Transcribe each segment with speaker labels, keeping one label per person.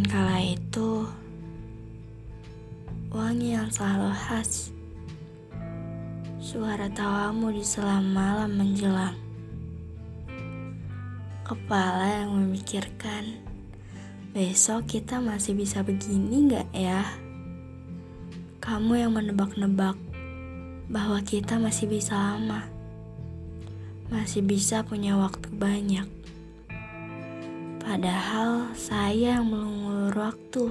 Speaker 1: kala itu, wangi yang selalu khas, suara tawamu di selam malam menjelang, kepala yang memikirkan besok kita masih bisa begini gak ya? Kamu yang menebak-nebak bahwa kita masih bisa lama, masih bisa punya waktu banyak. Padahal saya yang mengulur waktu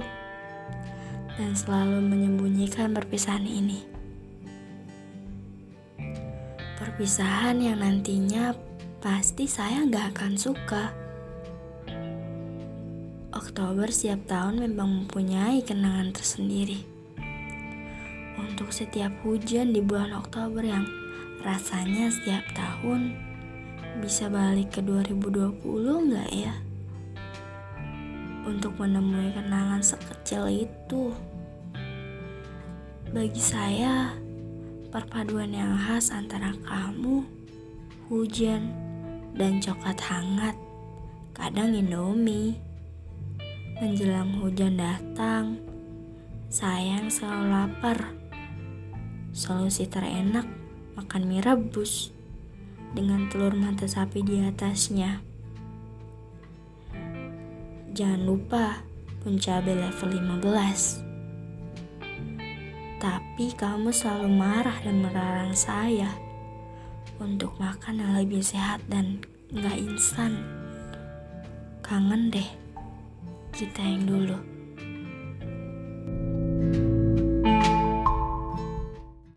Speaker 1: dan selalu menyembunyikan perpisahan ini. Perpisahan yang nantinya pasti saya gak akan suka. Oktober setiap tahun memang mempunyai kenangan tersendiri. Untuk setiap hujan di bulan Oktober yang rasanya setiap tahun bisa balik ke 2020 nggak ya? Untuk menemui kenangan sekecil itu. Bagi saya, perpaduan yang khas antara kamu, hujan, dan coklat hangat, kadang Indomie. Menjelang hujan datang, sayang selalu lapar. Solusi terenak makan mie rebus dengan telur mata sapi di atasnya. Jangan lupa puncabe level 15. Tapi kamu selalu marah dan melarang saya untuk makan yang lebih sehat dan gak instan. Kangen deh kita yang dulu.